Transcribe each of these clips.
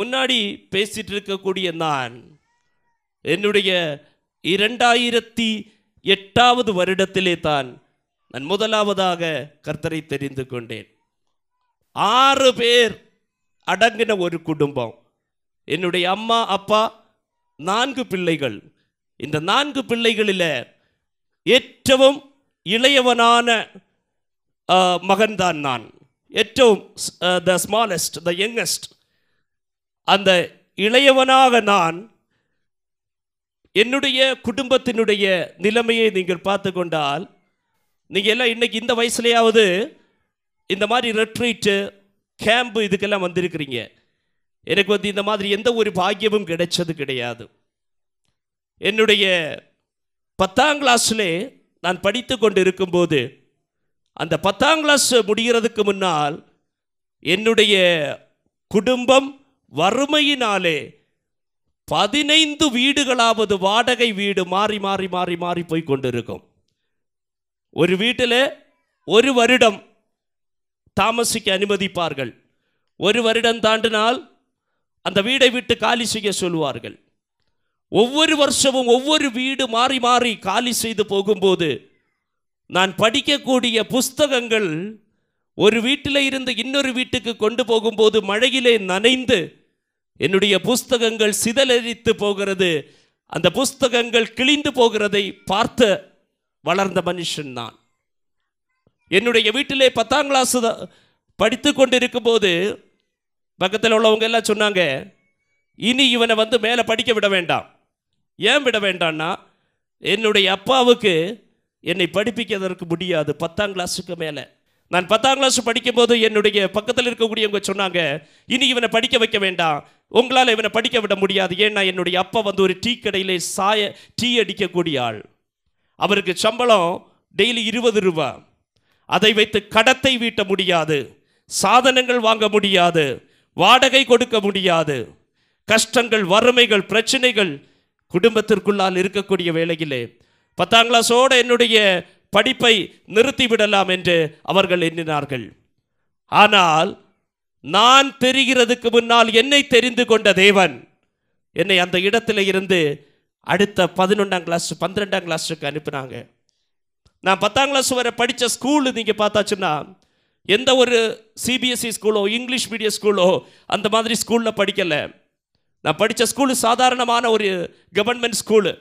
முன்னாடி பேசிகிட்டு இருக்கக்கூடிய நான் என்னுடைய இரண்டாயிரத்தி எட்டாவது வருடத்திலே தான் நான் முதலாவதாக கர்த்தரை தெரிந்து கொண்டேன். ஆறு பேர் அடங்கின ஒரு குடும்பம். என்னுடைய அம்மா அப்பா நான்கு பிள்ளைகள். இந்த நான்கு பிள்ளைகளில் ஏற்றவும் இளையவனான மகன்தான் நான். ஏற்றவும் த ஸ்மாலஸ்ட் த யங்கஸ்ட் அந்த இளையவனாக நான் என்னுடைய குடும்பத்தினுடைய நிலைமையை நீங்கள் பார்த்து கொண்டால் நீங்கள் எல்லாம் இன்னைக்கு இந்த வயசுலையாவது இந்த மாதிரி ரெட்ரீட்டு கேம்பு இதுக்கெல்லாம் வந்திருக்கிறீங்க. எனக்கு வந்து இந்த மாதிரி எந்த ஒரு பாக்கியமும் கிடைச்சது கிடையாது. என்னுடைய பத்தாம் கிளாஸ்லே நான் படித்து கொண்டு இருக்கும்போது அந்த பத்தாம் கிளாஸ் முடிகிறதுக்கு முன்னால் என்னுடைய குடும்பம் வறுமையினாலே பதினைந்து வீடுகளாவது வாடகை வீடு மாறி மாறி மாறி மாறி போய் கொண்டிருக்கும். ஒரு வீட்டில் ஒரு வருடம் தாமசிக்க அனுமதிப்பார்கள். ஒரு வருடம் தாண்டினால் அந்த வீடை விட்டு காலி செய்ய சொல்லுவார்கள். ஒவ்வொரு வருஷமும் ஒவ்வொரு வீடு மாறி மாறி காலி செய்து போகும்போது நான் படிக்கக்கூடிய புஸ்தகங்கள் ஒரு வீட்டில் இருந்து இன்னொரு வீட்டுக்கு கொண்டு போகும்போது மழையிலே நனைந்து என்னுடைய புஸ்தகங்கள் சிதலரித்து போகிறது. அந்த புஸ்தகங்கள் கிழிந்து போகிறதை பார்த்து வளர்ந்த மனுஷன் நான். என்னுடைய வீட்டிலே பத்தாம் கிளாஸ் படித்து கொண்டிருக்கும் போது பக்கத்தில் உள்ளவங்க எல்லாம் சொன்னாங்க இனி இவனை வந்து மேலே படிக்க விட வேண்டாம். ஏன் விட வேண்டாம்னா என்னுடைய அப்பாவுக்கு என்னை படிப்பிக்கிறதற்கு முடியாது. பத்தாம் கிளாஸுக்கு மேலே. நான் பத்தாம் கிளாஸ் படிக்கும்போது என்னுடைய பக்கத்தில் இருக்கக்கூடியவங்க சொன்னாங்க இனி இவனை படிக்க வைக்க வேண்டாம். உங்களால் இவனை படிக்க விட முடியாது. ஏன்னா என்னுடைய அப்பா வந்து ஒரு டீ கடையிலே சாய டீ அடிக்கக்கூடிய ஆள். அவருக்கு சம்பளம் டெய்லி இருபது ரூபா. அதை வைத்து கடத்தை வீட்ட முடியாது. சாதனங்கள் வாங்க முடியாது. வாடகை கொடுக்க முடியாது. கஷ்டங்கள் வறுமைகள் பிரச்சனைகள் குடும்பத்திற்குள்ளால் இருக்கக்கூடிய வேலையிலே பத்தாம் கிளாஸோடு என்னுடைய படிப்பை நிறுத்திவிடலாம் என்று அவர்கள் எண்ணினார்கள். ஆனால் நான் தெரிகிறதுக்கு முன்னால் என்னை தெரிந்து கொண்ட தேவன் என்னை அந்த இடத்துல இருந்து அடுத்த பதினொன்றாம் கிளாஸ் பன்னிரெண்டாம் கிளாஸுக்கு அனுப்பினாங்க. நான் பத்தாம் கிளாஸ் வரை படித்த ஸ்கூலு நீங்கள் பார்த்தாச்சுன்னா எந்த ஒரு சிபிஎஸ்சி ஸ்கூலோ இங்கிலீஷ் மீடியம் ஸ்கூலோ அந்த மாதிரி ஸ்கூலில் படிக்கலை. நான் படித்த ஸ்கூலு சாதாரணமான ஒரு கவர்மெண்ட் ஸ்கூலு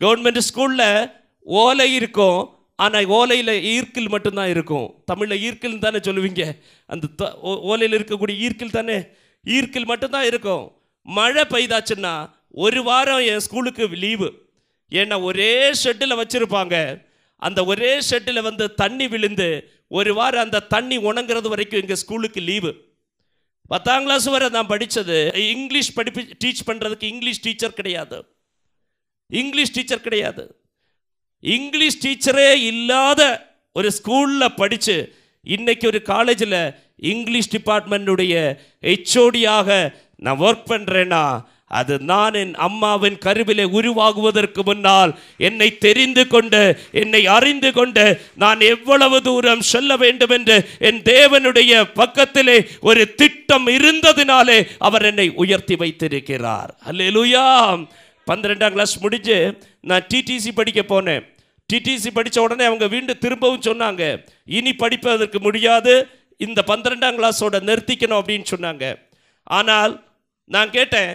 கவர்மெண்ட் ஸ்கூலில் ஓலை இருக்கும் ஆனால் ஓலையில் ஈர்க்கில் மட்டும்தான் இருக்கும். தமிழில் ஈர்க்கில் தானே சொல்லுவீங்க. அந்த த- ஓ- ஓலையில் இருக்கக்கூடிய ஈர்க்கில் தானே? ஈர்க்கில் மட்டும்தான் இருக்கும். மழை பெய்தாச்சுன்னா ஒரு வாரம் என் ஸ்கூலுக்கு லீவு. ஏன்னா ஒரே ஷெட்டில் வச்சுருப்பாங்க. அந்த ஒரே ஷெட்டில் வந்து தண்ணி விழுந்து ஒரு வாரம் அந்த தண்ணி உணங்குறது வரைக்கும் எங்கள் ஸ்கூலுக்கு லீவு. பத்தாம் கிளாஸ் வரை நான் படித்தது இங்கிலீஷ் படிப்பு டீச் பண்ணுறதுக்கு இங்கிலீஷ் டீச்சர் கிடையாது. இங்கிலீஷ் டீச்சர் கிடையாது. இங்கிலீஷ் டீச்சரே இல்லாத ஒரு ஸ்கூலில் படித்து இன்னைக்கு ஒரு காலேஜில் இங்கிலீஷ் டிபார்ட்மெண்ட்டுடைய ஹெச்ஓடியாக நான் ஒர்க் பண்ணுறேன்னா அது நான் என் அம்மாவின் கருவிலே உருவாகுவதற்கு முன்னால் என்னை தெரிந்து கொண்டு என்னை அறிந்து கொண்டு நான் எவ்வளவு தூரம் செல்ல வேண்டும் என்று என் தேவனுடைய பக்கத்திலே ஒரு திட்டம் இருந்ததினாலே அவர் என்னை உயர்த்தி வைத்திருக்கிறார். அல்லேலூயா பன்னிரெண்டாம் கிளாஸ் முடிஞ்சு நான் டிடிசி படிக்க போனேன். டிடிசி படித்த உடனே அவங்க வீண்டும் திரும்பவும் சொன்னாங்க இனி படிப்பதற்கு முடியாது இந்த பன்னிரெண்டாம் கிளாஸோட நிறுத்திக்கணும் அப்படின்னு சொன்னாங்க. ஆனால் நான் கேட்டேன்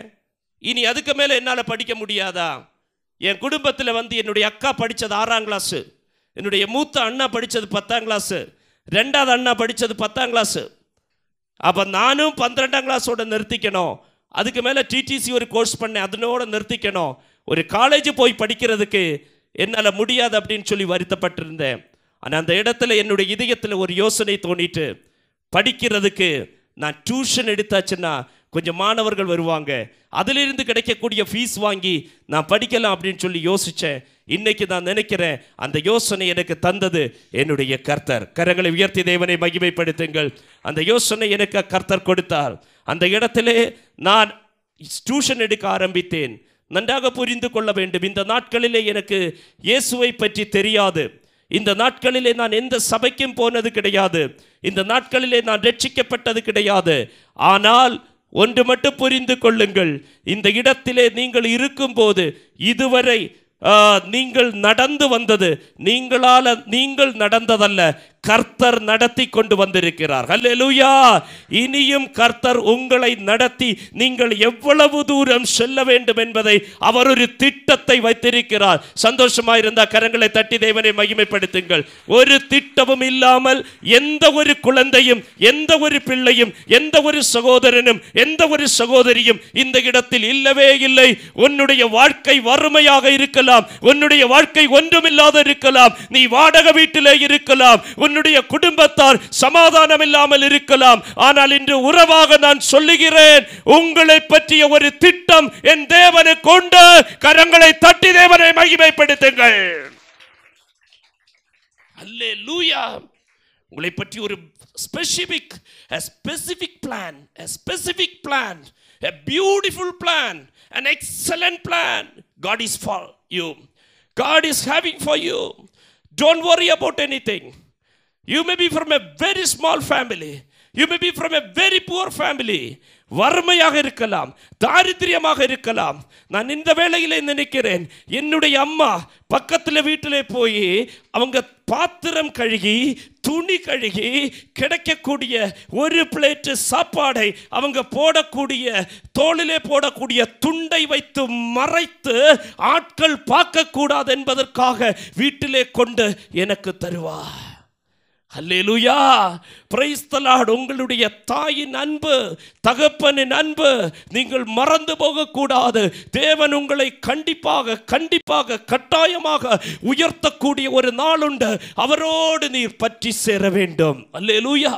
இனி அதுக்கு மேலே என்னால் படிக்க முடியாதா? என் குடும்பத்தில் வந்து என்னுடைய அக்கா படித்தது ஆறாம் கிளாஸு என்னுடைய மூத்த அண்ணா படித்தது பத்தாம் கிளாஸு ரெண்டாவது அண்ணா படித்தது பத்தாம் கிளாஸு அப்போ நானும் பன்னிரெண்டாம் கிளாஸோட நிறுத்திக்கணும். அதுக்கு மேலே டிடிசி ஒரு கோர்ஸ் பண்ணேன் அதனோட நிறுத்திக்கணும். ஒரு காலேஜ் போய் படிக்கிறதுக்கு என்னால் முடியாது அப்படின்னு சொல்லி வருத்தப்பட்டிருந்தேன். ஆனால் அந்த இடத்துல என்னுடைய இதயத்தில் ஒரு யோசனை தோணிட்டு படிக்கிறதுக்கு நான் டியூஷன் எடுத்தாச்சுன்னா கொஞ்சம் மாணவர்கள் வருவாங்க. அதிலிருந்து கிடைக்கக்கூடிய ஃபீஸ் வாங்கி நான் படிக்கலாம் அப்படின்னு சொல்லி யோசித்தேன் இன்னைக்கு நான் நினைக்கிறேன் அந்த யோசனை எனக்கு தந்தது என்னுடைய கர்த்தர். கரங்களை உயர்த்தி தேவனை மகிமைப்படுத்துங்கள். அந்த யோசனை எனக்கு கர்த்தர் கொடுத்தார். அந்த இடத்திலே நான் டியூஷன் எடுக்க ஆரம்பித்தேன். நன்றாக புரிந்து கொள்ள வேண்டும். இந்த நாட்களிலே எனக்கு இயேசுவை பற்றி தெரியாது. இந்த நாட்களிலே நான் எந்த சபைக்கும் போனது கிடையாது. இந்த நாட்களிலே நான் ரட்சிக்கப்பட்டது கிடையாது. ஆனால் ஒன்று மட்டும் புரிந்து கொள்ளுங்கள். இந்த இடத்திலே நீங்கள் இருக்கும்போது இதுவரை நீங்கள் நடந்து வந்தது. நீங்களால நீங்கள் நடந்ததல்ல. கர்த்தர் நடத்தி கொண்டு வந்திருக்கிறார். ஹல்லேலூயா இனியும் கர்த்தர் உங்களை நடத்தி நீங்கள் எவ்வளவு தூரம் செல்ல வேண்டும் என்பதை அவர் ஒரு திட்டத்தை வைத்திருக்கிறார். சந்தோஷமா இருந்தா கரங்களை தட்டி தேவனை மகிமைப்படுத்துங்கள். ஒரு திட்டமும் இல்லாமல் எந்த ஒரு குழந்தையும் எந்த ஒரு பிள்ளையும் எந்த ஒரு சகோதரனும் எந்த ஒரு சகோதரியும் இந்த இடத்தில் இல்லவே இல்லை. உன்னுடைய வாழ்க்கை வறுமையாக இருக்கலாம். உன்னுடைய வாழ்க்கை ஒன்றுமில்லாத இருக்கலாம். நீ வாடகை வீட்டிலே இருக்கலாம். உன்னுடைய குடும்பத்தார் சமாதானம் இல்லாமல் இருக்கலாம். ஆனால் இன்று உறவாக நான் சொல்லுகிறேன் உங்களை பற்றிய ஒரு திட்டம் என் தேவனுக்கு உண்டு. கரங்களை தட்டி தேவனை மகிமைப்படுத்துங்கள். அல்லேலூயா. உங்களை பற்றி ஒரு specific specific plan specific plan a beautiful plan an excellent plan. God is for you. God is having for you. Don't worry about anything. You may be from a very small family you may be from a very poor family வறுமையாக இருக்கலாம் தாரித்திரியமாக இருக்கலாம். நான் இந்த வேளையிலே நினைக்கிறேன் என்னுடைய அம்மா பக்கத்தில் வீட்டிலே போய் அவங்க பாத்திரம் கழுகி துணி கழுகி கிடைக்கக்கூடிய ஒரு பிளேட்டு சாப்பாடை அவங்க போடக்கூடிய தோளிலே போடக்கூடிய துண்டை வைத்து மறைத்து ஆட்கள் பார்க்கக்கூடாது என்பதற்காக வீட்டிலே கொண்டு எனக்கு தருவார். அல்லேலுயா பிரைஸ் உங்களுடைய தாயின் அன்பு தகப்பனின் அன்பு. நீங்கள் மறந்து போகக்கூடாது. தேவன் உங்களை கண்டிப்பாக கண்டிப்பாக கட்டாயமாக உயர்த்தக்கூடிய ஒரு நாள் உண்டு அவரோடு நீர் பற்றி சேர வேண்டும். அல்லேலுயா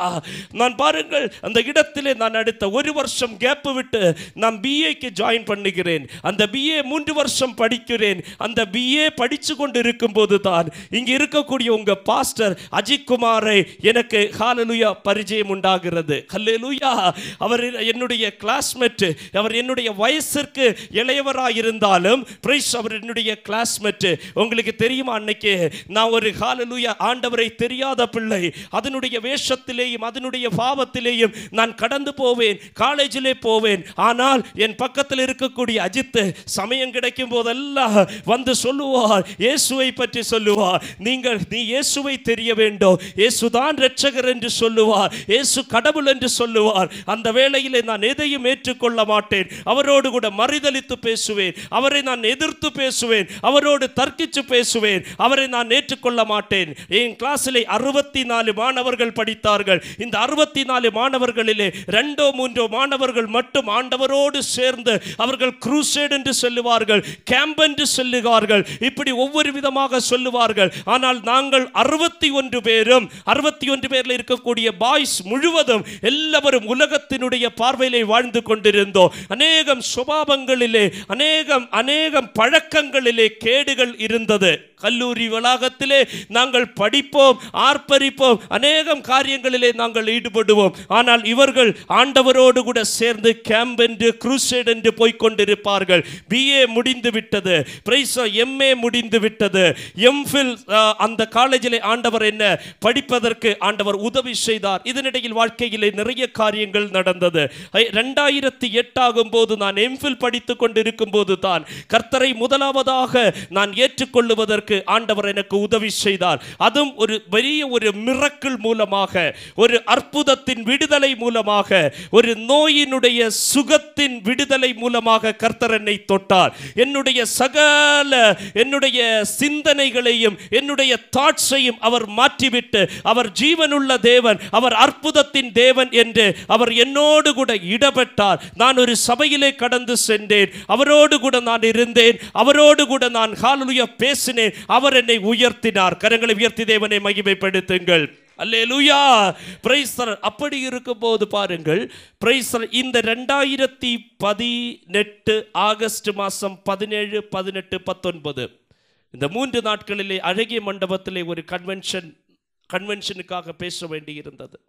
நான் பாருங்கள் அந்த இடத்திலே நான் அடுத்த ஒரு வருஷம் கேப்பு விட்டு நான் பிஏக்கு ஜாயின் பண்ணுகிறேன். அந்த பிஏ மூன்று வருஷம் படிக்கிறேன். அந்த பிஏ படித்து கொண்டு இருக்கும்போது தான் இங்கே இருக்கக்கூடிய உங்க பாஸ்டர் அஜித் குமாரை எனக்கு ஹாலலுயா பரிச்சயம் உண்டாகிறது. ஹல்லேலுயா. அவர் என்னுடைய கிளாஸ்மேட் அவர் என்னுடைய வயசிற்கு இளையவராக இருந்தாலும் பிரைஸ் அவர் என்னுடைய கிளாஸ்மேட் உங்களுக்கு தெரியுமா அன்னைக்கு? நான் ஒரு ஹாலலுயா ஆண்டவரை தெரியாத பிள்ளை. அதனுடைய வேஷத்திலேயும் அதனுடைய பாவத்திலேயும் நான் கடந்து போவேன் காலேஜிலே போவேன். ஆனால் என் பக்கத்தில் இருக்கக்கூடிய அஜித் சமயம் கிடைக்கும் போதெல்லாம் வந்து சொல்லுவார் இயேசுவை பற்றி சொல்லுவார். நீங்கள் நீ இயேசுவை தெரிய வேண்டும். இயேசுதான் இரட்சகர் என்று சொல்லுவார் இயேசு கடவுள் என்று சொல்லுவார். அந்த வேளையிலே நான் எதையும் ஏற்றுக்கொள்ள மாட்டேன். அவரோடு கூட மறுதளித்து பேசுவேன். அவரை நான் எதிர்த்து பேசுவேன். அவரோடு தர்க்கிச்சு பேசுவேன். அவரை நான் ஏற்றுக்கொள்ள மாட்டேன். என் கிளாஸிலே அறுபத்தி நாலு மாணவர்கள் படித்தார்கள். இந்த அறுபத்தி நாலு மாணவர்களிலே ரெண்டோ மூன்றோ மாணவர்கள் மட்டும் ஆண்டவரோடு சேர்ந்து அவர்கள் குரூசேட் என்று சொல்லுவார்கள் கேம்ப் என்று சொல்லுவார்கள். இப்படி ஒவ்வொரு விதமாக சொல்லுவார்கள். ஆனால் நாங்கள் அறுபத்தி ஒன்று பேரும் அறுபத்தி ஒன்று பேரில் இருக்கக்கூடிய பாய்ஸ் முழுவதும் எல்லாரும் உலகத்தினுடைய பார்வையிலே வாழ்ந்து கொண்டிருந்தோம். அநேகம் சுபாவங்களிலே அநேகம் அநேகம் பழக்கங்களிலே கேடுகள் இருந்தது. கல்லூரி வளாகத்திலே நாங்கள் படிப்போம் ஆர்ப்பரிப்போம் அநேகம் காரியங்களிலே நாங்கள் ஈடுபடுவோம். ஆனால் இவர்கள் ஆண்டவரோடு கூட சேர்ந்து கேம்ப் என்று குரூசைட் என்று போய்கொண்டிருப்பார்கள் பிஏ முடிந்து விட்டது. பிரைஸோ எம்ஏ முடிந்து விட்டது. எம்ஃபில் அந்த காலேஜிலே ஆண்டவர் என்ன படிப்பதற்கு ஆண்டவர் உதவி செய்தார். இதனிடையில் வாழ்க்கையிலே நிறைய காரியங்கள் நடந்தது. ரெண்டாயிரத்தி எட்டாகும் போது நான் எம்ஃபில் படித்துக் கொண்டிருக்கும் போது தான் கர்த்தரை முதலாவதாக நான் ஏற்றுக்கொள்ளுவதற்கு ஆண்டவர் எனக்கு உதவி செய்தார். அதுவும் ஒரு பெரிய ஒரு மிரக்கிள் மூலமாக ஒரு அற்புதத்தின் விடுதலை மூலமாக ஒரு நோயினுடைய சுகத்தின் விடுதலை மூலமாக கர்த்தர் என்னை தொட்டார். என்னுடைய சகல என்னுடைய சிந்தனைகளையும் என்னுடைய தாட்ஸையும் அவர் மாற்றிவிட்டு அவர் ஜீவனுள்ள தேவன் அவர் அற்புதத்தின் தேவன் என்று அவர் என்னோடு கூட இடப்பட்டார். நான் ஒரு சபையிலே கடந்து சென்றேன். அவரோடு கூட நான் இருந்தேன். அவரோடு கூட நான் ஹalleluya பேசினேன். அவர் என்னை உயர்த்தினார். கரங்களை உயர்த்தி தேவனை மகிமைப்படுத்துங்கள். அல்லேலூயா! பிரைசர் அப்படி இருக்கும்போது பாருங்கள் பிரைசர் இந்த ரெண்டாயிரத்தி பதினெட்டு ஆகஸ்ட் மாதம் பதினேழு பதினெட்டு பத்தொன்பது. இந்த மூன்று நாட்களிலே அழகிய மண்டபத்திலே ஒரு கன்வென்ஷன் கன்வென்ஷனுக்காக பேச வேண்டி இருந்தது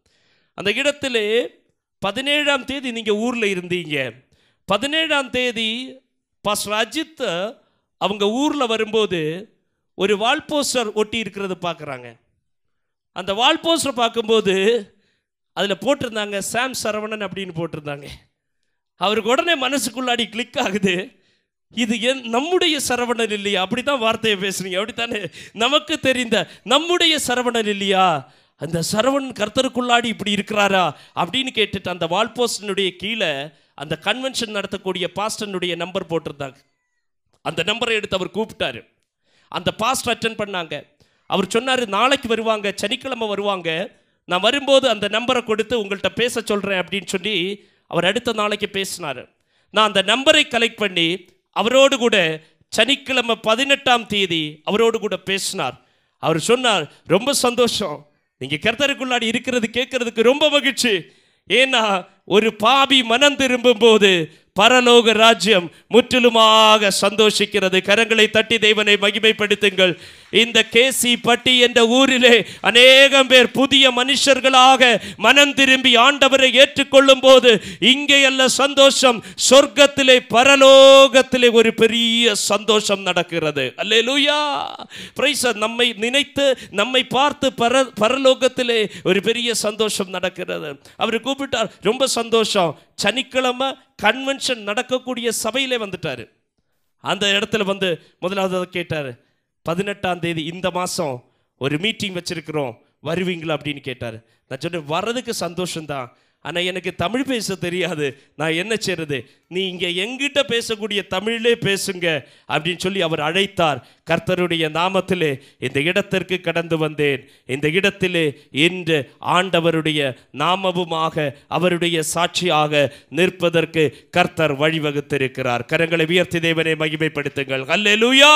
அந்த இடத்திலே பதினேழாம் தேதி நீங்கள் ஊரில் இருந்தீங்க. பதினேழாம் தேதி பாஸ்டர் அஜித் அவங்க ஊரில் வரும்போது ஒரு வால் போஸ்டர் ஒட்டி இருக்கிறது பார்க்குறாங்க. அந்த வால் போஸ்டர் பார்க்கும்போது அதில் போட்டிருந்தாங்க சாம் சரவணன் அப்படின்னு போட்டிருந்தாங்க. அவருக்கு உடனே மனசுக்குள்ளாடி கிளிக் ஆகுது. இது என் நம்முடைய சரவணன் இல்லையா? அப்படி தான் வார்த்தையை பேசுனீங்க அப்படித்தானே? நமக்கு தெரிந்த நம்முடைய சரவணன் இல்லையா? அந்த சரவணன் கர்த்தருக்குள்ளாடி இப்படி இருக்கிறாரா? அப்படின்னு கேட்டுட்டு அந்த வால் போஸ்டனுடைய கீழே அந்த கன்வென்ஷன் நடத்தக்கூடிய பாஸ்டனுடைய நம்பர் போட்டிருந்தாங்க. அந்த நம்பரை எடுத்து அவர் கூப்பிட்டாரு. அந்த பாஸ்ட் அட்டன் பண்ணாங்க. அவர் சொன்னார் நாளைக்கு வருவாங்க சனிக்கிழமை வருவாங்க. நான் வரும்போது அந்த நம்பரை கொடுத்து உங்கள்கிட்ட பேச சொல்கிறேன் அப்படின்னு சொல்லி அவர் அடுத்த நாளைக்கு பேசினார். நான் அந்த நம்பரை கலெக்ட் பண்ணி அவரோடு கூட சனிக்கிழமை பதினெட்டாம் தேதி அவரோடு கூட பேசினார். அவர் சொன்னார் ரொம்ப சந்தோஷம். நீங்கள் கர்த்தருக்குள்ளாடி இருக்கிறது கேட்கறதுக்கு ரொம்ப மகிழ்ச்சி. ஏன்னா ஒரு பாவி மனம் திரும்பும் போது பரலோக ராஜ்யம் முற்றிலுமாக சந்தோஷிக்கிறது. கரங்களை தட்டி தேவனை மகிமைப்படுத்துங்கள். இந்த கேசி பட்டி என்ற ஊரிலே அநேகம் பேர் புதிய மனுஷர்களாக மனம் திரும்பி ஆண்டவரை ஏற்றுக்கொள்ளும் போது இங்கே அல்ல சந்தோஷம் சொர்க்கத்திலே பரலோகத்திலே ஒரு பெரிய சந்தோஷம் நடக்கிறது. அல்லேலூயா! பிரைஸ் நம்மை நினைத்து நம்மை பார்த்து பர பரலோகத்திலே ஒரு பெரிய சந்தோஷம் நடக்கிறது. அவர் கூப்பிட்டார் ரொம்ப சந்தோஷம். சனிக்கிழமை கன்வென்ஷன் நடக்கக்கூடிய சபையிலே வந்துட்டாரு. அந்த இடத்துல வந்து முதலாவது கேட்டார் பதினெட்டாம் தேதி இந்த மாதம் ஒரு மீட்டிங் வச்சிருக்கிறோம் வருவீங்களா அப்படின்னு கேட்டார். நான் சொன்னேன் வர்றதுக்கு சந்தோஷம்தான். ஆனால் எனக்கு தமிழ் பேச தெரியாது. நான் என்ன செய்கிறது நீ இங்கே எங்கிட்ட பேசக்கூடிய தமிழிலே பேசுங்க அப்படின்னு சொல்லி அவர் அழைத்தார். கர்த்தருடைய நாமத்திலே இந்த இடத்திற்கு கடந்து வந்தேன். இந்த இடத்திலே இன்று ஆண்டவருடைய நாமவுமாக அவருடைய சாட்சியாக நிற்பதற்கு கர்த்தர் வழிவகுத்திருக்கிறார். கரங்களை உயர்த்தி தேவனை மகிமைப்படுத்துங்கள். அல்லேலூயா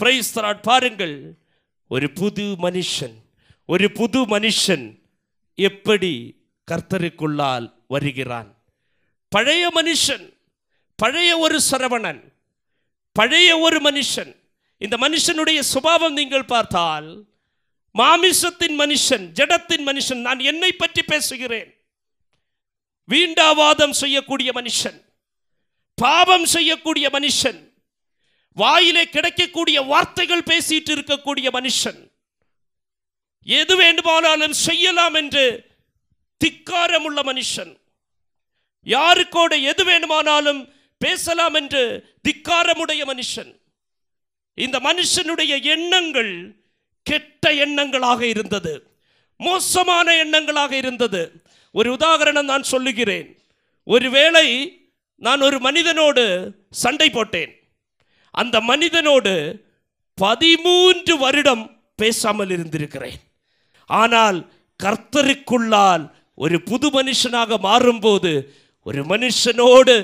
பிரைஸ் தராட் பாருங்கள். ஒரு புது மனுஷன் ஒரு புது மனுஷன் எப்படி கர்த்தருக்குள்ளால் வருகிறான். பழைய மனுஷன் பழைய ஒரு சரவணன் பழைய ஒரு மனுஷன். இந்த மனுஷனுடைய சுபாவம் நீங்கள் பார்த்தால் மாமிசத்தின் மனுஷன் ஜடத்தின் மனுஷன் நான் என்னை பற்றி பேசுகிறேன். வீண்டாவாதம் செய்யக்கூடிய மனுஷன் பாவம் செய்யக்கூடிய மனுஷன் வாயிலே கிடைக்கக்கூடிய வார்த்தைகள் பேசிட்டு இருக்கக்கூடிய மனுஷன். எது வேண்டுமானாலும் செய்யலாம் என்று திக்காரமுள்ள மனுஷன் யாருக்கோட எது வேணுமானாலும் பேசலாம் என்று திக்காரமுடைய மனுஷன் இந்த மனுஷனுடைய எண்ணங்கள் கெட்ட எண்ணங்களாக இருந்தது மோசமான எண்ணங்களாக இருந்தது ஒரு உதாகரணம் நான் சொல்லுகிறேன்। ஒருவேளை நான் ஒரு மனிதனோடு சண்டை போட்டேன்। அந்த மனிதனோடு பதிமூன்று வருடம் பேசாமல் இருந்திருக்கிறேன்। ஆனால் கர்த்தருக்குள்ளால் ஒரு புது மனுஷனாக மாறும்போது ஒரு மனுஷனோடு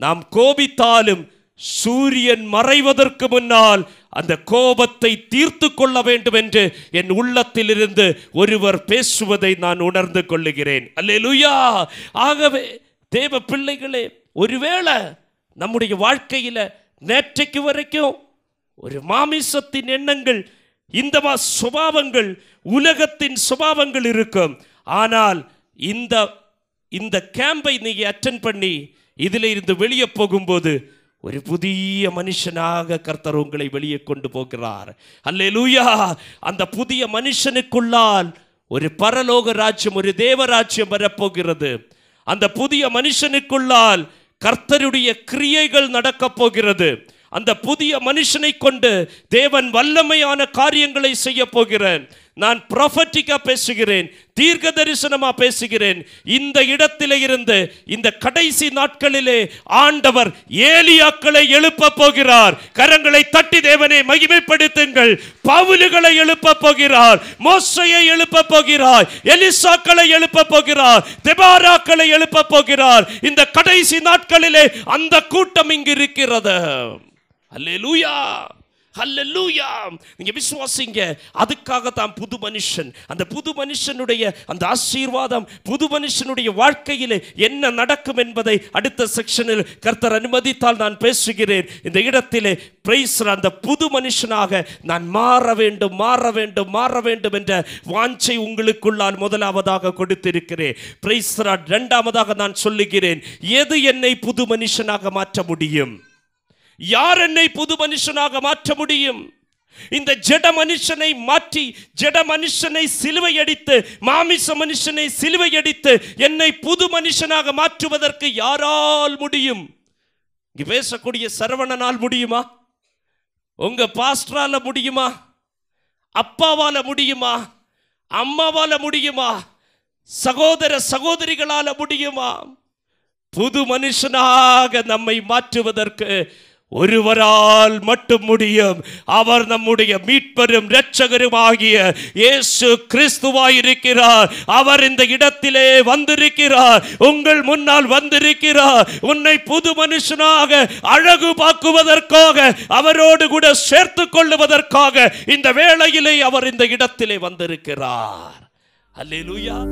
நாம் கோபித்தாலும் சூரியன் மறைவதற்கு முன்னால் அந்த கோபத்தை தீர்த்து கொள்ள வேண்டும் என்று என் உள்ளத்திலிருந்து ஒருவர் பேசுவதை நான் உணர்ந்து கொள்ளுகிறேன். அல்லேலூயா! ஆகவே தேவ பிள்ளைகளே ஒருவேளை நம்முடைய வாழ்க்கையில் நேற்றைக்கு வரைக்கும் ஒரு மாமிசத்தின் எண்ணங்கள் இந்த சுபாவங்கள் உலகத்தின் சுபாவங்கள் இருக்கும். ஆனால் இந்த இந்த கேம்பை நீங்கள் அட்டன் பண்ணி இதில் இருந்து வெளியே போகும்போது ஒரு புதிய மனுஷனாக கர்த்தர் உங்களை வெளியே கொண்டு போகிறார். அல்லேலூயா! அந்த புதிய மனுஷனுக்குள்ளால் ஒரு பரலோக ராஜ்யம் ஒரு தேவராஜ்யம் வரப்போகிறது. அந்த புதிய மனுஷனுக்குள்ளால் கர்த்தருடைய கிரியைகள் நடக்கப் போகிறது. அந்த புதிய மனுஷனை கொண்டு தேவன் வல்லமையான காரியங்களை செய்ய போகிறேன். நான் ப்ரொஃபட்டிக்கா பேசுகிறேன் தீர்க்க தரிசனமா பேசுகிறேன். இந்த இடத்திலே இருந்து இந்த கடைசி நாட்களிலே ஆண்டவர் ஏலியாக்களை எழுப்ப போகிறார். கரங்களை தட்டி தேவனை மகிமைப்படுத்துங்கள். பவுலுகளை எழுப்ப போகிறார். மோசையை எழுப்ப போகிறார். எலிசாக்களை எழுப்ப போகிறார். தெபாராக்களை எழுப்ப போகிறார். இந்த கடைசி நாட்களிலே அந்த கூட்டம் இங்கு இருக்கிறது அல்லேலூயா ஹல்லூயா நீங்க விசுவாசிங்க. அதுக்காக தான் புது மனுஷன். அந்த புது மனுஷனுடைய அந்த ஆசீர்வாதம் புது மனுஷனுடைய வாழ்க்கையில் என்ன நடக்கும் என்பதை அடுத்த செக்ஷனில் கர்த்தர் அனுமதித்தால் நான் பேசுகிறேன். இந்த இடத்திலே பிரைஸ்ல அந்த புது மனுஷனாக நான் மாற வேண்டும் மாற வேண்டும் மாற வேண்டும் என்ற வாஞ்சை உங்களுக்குள்ளால் முதலாவதாக கொடுத்திருக்கிறேன். பிரைஸ்ரா இரண்டாவதாக நான் சொல்லுகிறேன். எது என்னை புது மனுஷனாக மாற்ற முடியும்? யார் என்னை புது மனுஷனாக மாற்ற முடியும்? இந்த ஜட மனுஷனை மாற்றி ஜட மனுஷனை சிலுவை அடித்து மாமிச மனுஷனை சிலுவை அடித்து என்னை புது மனுஷனாக மாற்றுவதற்கு யாரால் முடியும்? இங்கு பேசக்கூடிய சரவணனால் முடியுமா? உங்க பாஸ்டரால முடியுமா? அப்பாவால முடியுமா? அம்மாவால முடியுமா? சகோதர சகோதரிகளால முடியுமா? புது மனுஷனாக நம்மை மாற்றுவதற்கு ஒருவரால் மட்டும் முடியும். அவர் நம்முடைய மீட்பரும் இரட்சகரும் ஆகிய இயேசு கிறிஸ்துவாயிருக்கிறார். அவர் இந்த இடத்திலே வந்திருக்கிறார். உங்கள் முன்னால் வந்திருக்கிறார். உன்னை புது மனுஷனாக அழகு பாக்குவதற்காக அவரோடு கூட சேர்த்து கொள்ளுவதற்காக இந்த வேளையிலே அவர் இந்த இடத்திலே வந்திருக்கிறார். அல்லேலூயா.